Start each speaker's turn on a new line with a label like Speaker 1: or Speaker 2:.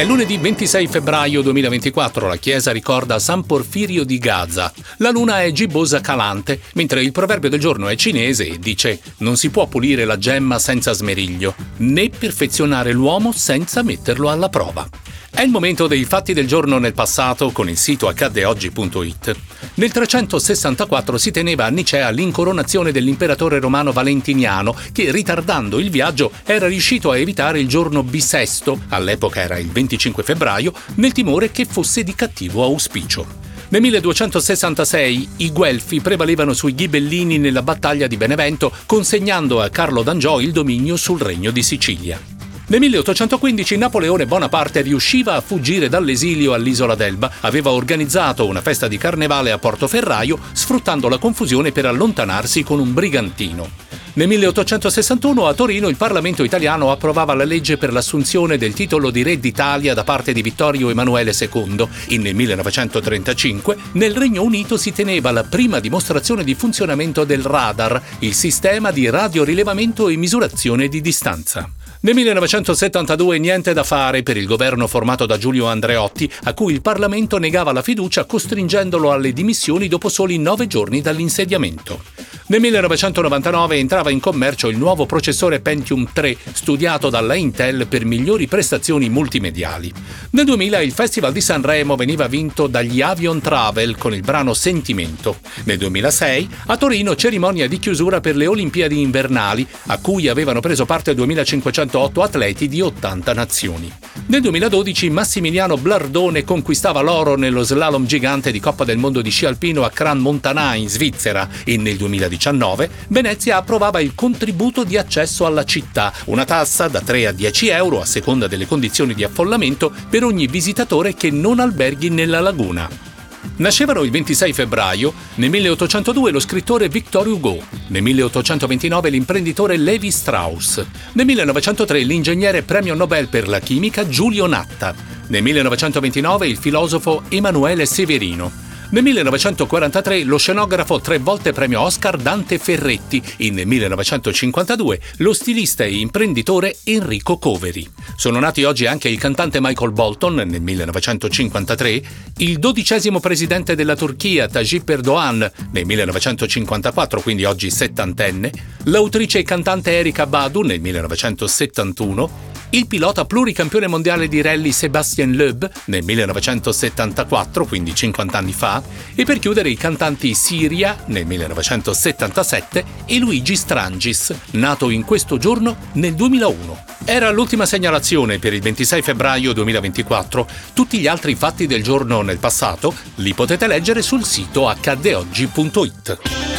Speaker 1: È lunedì 26 febbraio 2024, la chiesa ricorda San Porfirio di Gaza. La luna è gibbosa calante, mentre il proverbio del giorno è cinese e dice non si può pulire la gemma senza smeriglio, né perfezionare l'uomo senza metterlo alla prova. È il momento dei fatti del giorno nel passato con il sito accaddeoggi.it. Nel 364 si teneva a Nicea l'incoronazione dell'imperatore romano Valentiniano che, ritardando il viaggio, era riuscito a evitare il giorno bisesto, all'epoca era il 25 febbraio, nel timore che fosse di cattivo auspicio. Nel 1266 i Guelfi prevalevano sui Ghibellini nella battaglia di Benevento, consegnando a Carlo d'Angiò il dominio sul regno di Sicilia. Nel 1815 Napoleone Bonaparte riusciva a fuggire dall'esilio all'isola d'Elba, aveva organizzato una festa di carnevale a Portoferraio, sfruttando la confusione per allontanarsi con un brigantino. Nel 1861 a Torino il Parlamento italiano approvava la legge per l'assunzione del titolo di Re d'Italia da parte di Vittorio Emanuele II e nel 1935 nel Regno Unito si teneva la prima dimostrazione di funzionamento del radar, il sistema di radiorilevamento e misurazione di distanza. Nel 1972 niente da fare per il governo formato da Giulio Andreotti, a cui il Parlamento negava la fiducia costringendolo alle dimissioni dopo soli nove giorni dall'insediamento. Nel 1999 entrava in commercio il nuovo processore Pentium 3, studiato dalla Intel per migliori prestazioni multimediali. Nel 2000 il Festival di Sanremo veniva vinto dagli Avion Travel con il brano Sentimento. Nel 2006 a Torino cerimonia di chiusura per le Olimpiadi invernali, a cui avevano preso parte 2508 atleti di 80 nazioni. Nel 2012 Massimiliano Blardone conquistava l'oro nello slalom gigante di Coppa del Mondo di sci alpino a Cran Montana in Svizzera e nel 2019 2019 Venezia approvava il contributo di accesso alla città, una tassa da 3 a 10 euro a seconda delle condizioni di affollamento per ogni visitatore che non alberghi nella laguna. Nascevano il 26 febbraio, nel 1802 lo scrittore Victor Hugo, nel 1829 l'imprenditore Levi Strauss, nel 1903 l'ingegnere premio Nobel per la chimica Giulio Natta, nel 1929 il filosofo Emanuele Severino, nel 1943 lo scenografo tre volte premio Oscar Dante Ferretti nel 1952 lo stilista e imprenditore Enrico Coveri. Sono nati oggi anche il cantante Michael Bolton nel 1953, il dodicesimo presidente della Turchia Tajip Erdogan nel 1954, quindi oggi settantenne, l'autrice e cantante Erika Badu nel 1971, il pilota pluricampione mondiale di rally Sébastien Loeb nel 1974, quindi 50 anni fa, e per chiudere i cantanti Siria nel 1977 e Luigi Strangis, nato in questo giorno nel 2001. Era l'ultima segnalazione per il 26 febbraio 2024. Tutti gli altri fatti del giorno nel passato li potete leggere sul sito hdeoggi.it.